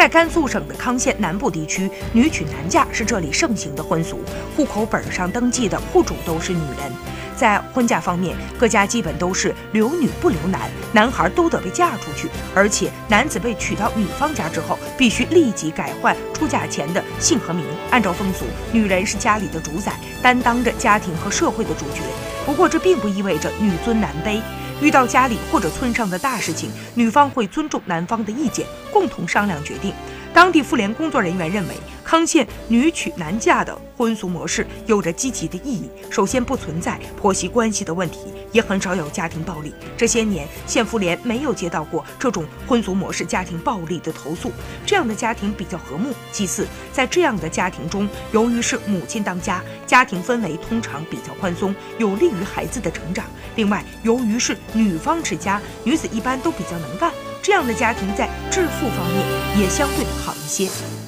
在甘肃省的康县南部地区，女娶男嫁是这里盛行的婚俗，户口本上登记的户主都是女人。在婚嫁方面，各家基本都是留女不留男，男孩都得被嫁出去，而且男子被娶到女方家之后，必须立即改换出嫁前的姓和名。按照风俗，女人是家里的主宰，担当着家庭和社会的主角。不过，这并不意味着女尊男卑。遇到家里或者村上的大事情，女方会尊重男方的意见，共同商量决定。当地妇联工作人员认为，康县女娶男嫁的婚俗模式有着积极的意义。首先，不存在婆媳关系的问题，也很少有家庭暴力。这些年，县妇联没有接到过这种婚俗模式家庭暴力的投诉，这样的家庭比较和睦。其次，在这样的家庭中，由于是母亲当家，家庭氛围通常比较宽松，有利于孩子的成长。另外，由于是女方持家，女子一般都比较能干。这样的家庭在致富方面也相对好一些。